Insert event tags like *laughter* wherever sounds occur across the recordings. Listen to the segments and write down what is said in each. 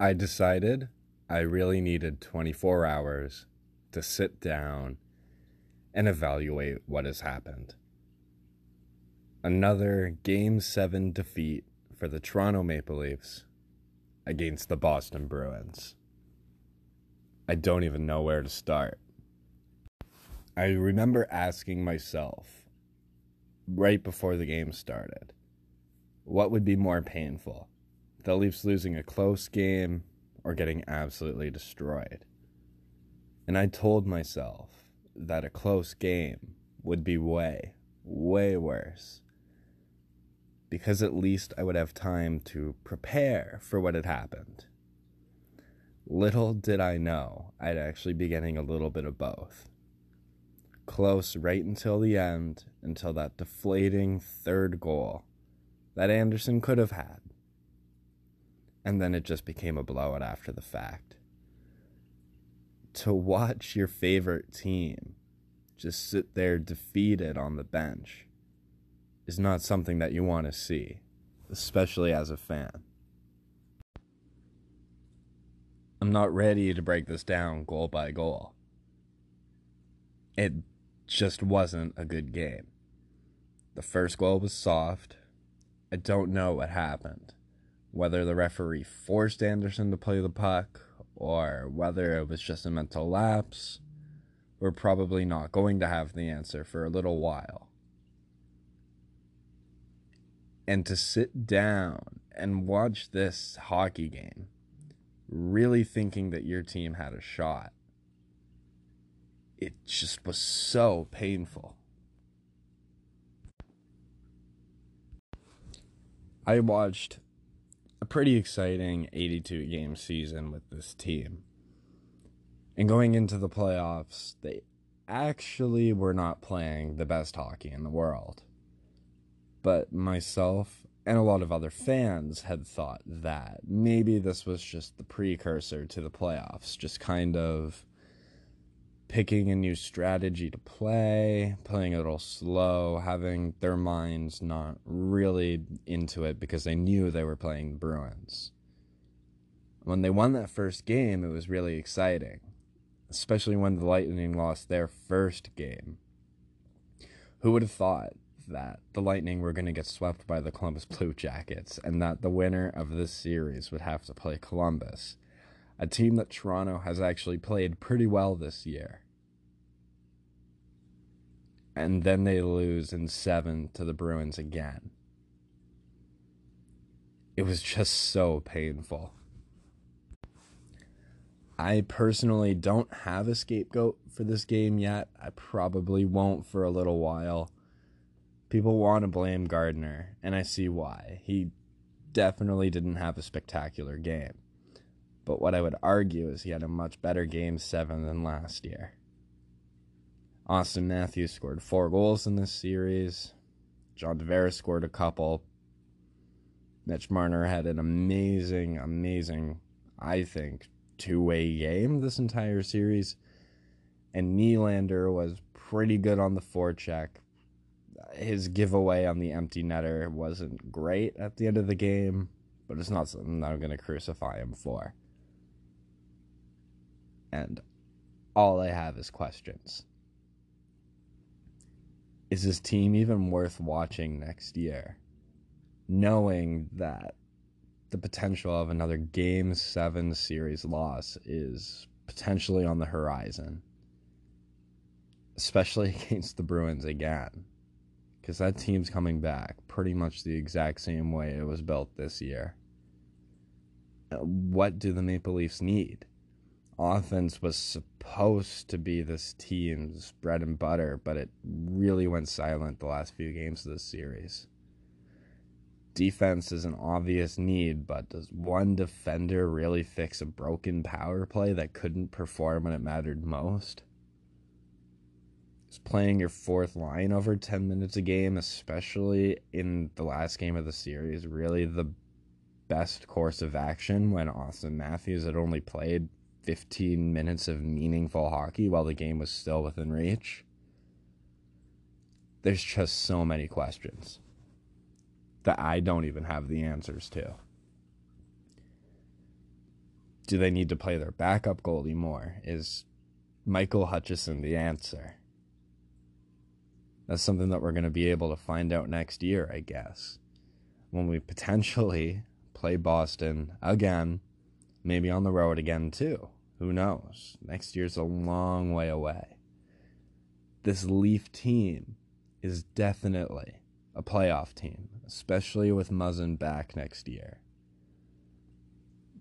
I decided I really needed 24 hours to sit down and evaluate what has happened. Another Game 7 defeat for the Toronto Maple Leafs against the Boston Bruins. I don't even know where to start. I remember asking myself right before the game started what would be more painful? The Leafs losing a close game or getting absolutely destroyed? And I told myself that a close game would be way, way worse. Because at least I would have time to prepare for what had happened. Little did I know I'd actually be getting a little bit of both. Close right until the end, until that deflating third goal that Andersen could have had. And then it just became a blowout after the fact. To watch your favorite team just sit there defeated on the bench is not something that you want to see, especially as a fan. I'm not ready to break this down goal by goal. It just wasn't a good game. The first goal was soft. I don't know what happened. Whether the referee forced Andersen to play the puck or whether it was just a mental lapse, we're probably not going to have the answer for a little while. And to sit down and watch this hockey game really thinking that your team had a shot. It just was so painful. I watched pretty exciting 82 game season with this team. And going into the playoffs, they actually were not playing the best hockey in the world. But myself and a lot of other fans had thought that maybe this was just the precursor to the playoffs, just kind of picking a new strategy to play, playing a little slow, having their minds not really into it because they knew they were playing the Bruins. When they won that first game, it was really exciting, especially when the Lightning lost their first game. Who would have thought that the Lightning were going to get swept by the Columbus Blue Jackets and that the winner of this series would have to play Columbus, a team that Toronto has actually played pretty well this year. And then they lose in seven to the Bruins again. It was just so painful. I personally don't have a scapegoat for this game yet. I probably won't for a little while people want to blame Gardiner, and I see why. He definitely didn't have a spectacular game. But what I would argue is he had a much better game seven than last year. Auston Matthews scored four goals in this series. John Tavares scored a couple. Mitch Marner had an amazing, amazing, I think, two way game this entire series. And Nylander was pretty good on the forecheck, his giveaway on the empty netter wasn't great at the end of the game, but it's not something I'm going to crucify him for. And all I have is questions. Is this team even worth watching next year? Knowing that the potential of another Game 7 series loss is potentially on the horizon, especially *laughs* against the Bruins again because that team's coming back pretty much the exact same way it was built this year. What do the Maple Leafs need? Offense was supposed to be this team's bread and butter, but it really went silent the last few games of this series. Defense is an obvious need, but does one defender really fix a broken power play that couldn't perform when it mattered most? is playing your fourth line over 10 minutes a game, especially in the last game of the series, really the best course of action when Auston Matthews had only played 15 minutes of meaningful hockey while the game was still within reach? There's just so many questions that I don't even have the answers to. do they need to play their backup goalie more? Is Michael Hutchinson the answer? That's something that we're going to be able to find out next year, I guess. When we potentially play Boston again, maybe on the road again too. Who knows? Next year's a long way away. This Leaf team is definitely a playoff team, especially with Muzzin back next year.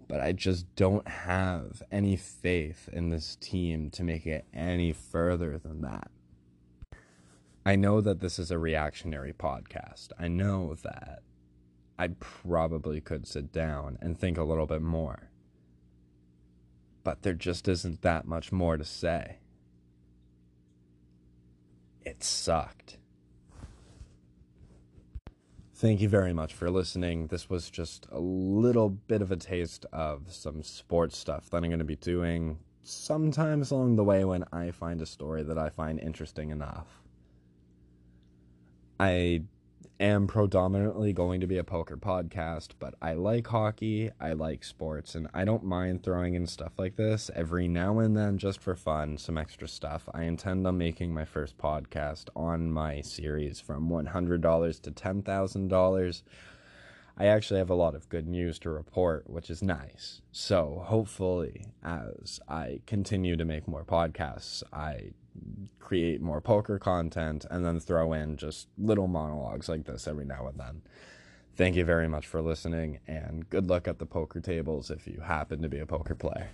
But I just don't have any faith in this team to make it any further than that. I know that this is a reactionary podcast. I know that I probably could sit down and think a little bit more. But there just isn't that much more to say. It sucked. Thank you very much for listening. This was just a little bit of a taste of some sports stuff that I'm going to be doing sometimes along the way when I find a story that I find interesting enough. I am predominantly going to be a poker podcast, but I like hockey, I like sports, and I don't mind throwing in stuff like this every now and then just for fun, some extra stuff. I intend on making my first podcast on my series from $100 to $10,000. I actually have a lot of good news to report, which is nice. So, hopefully, as I continue to make more podcasts, I create more poker content and then throw in just little monologues like this every now and then. Thank you very much for listening, and good luck at the poker tables if you happen to be a poker player.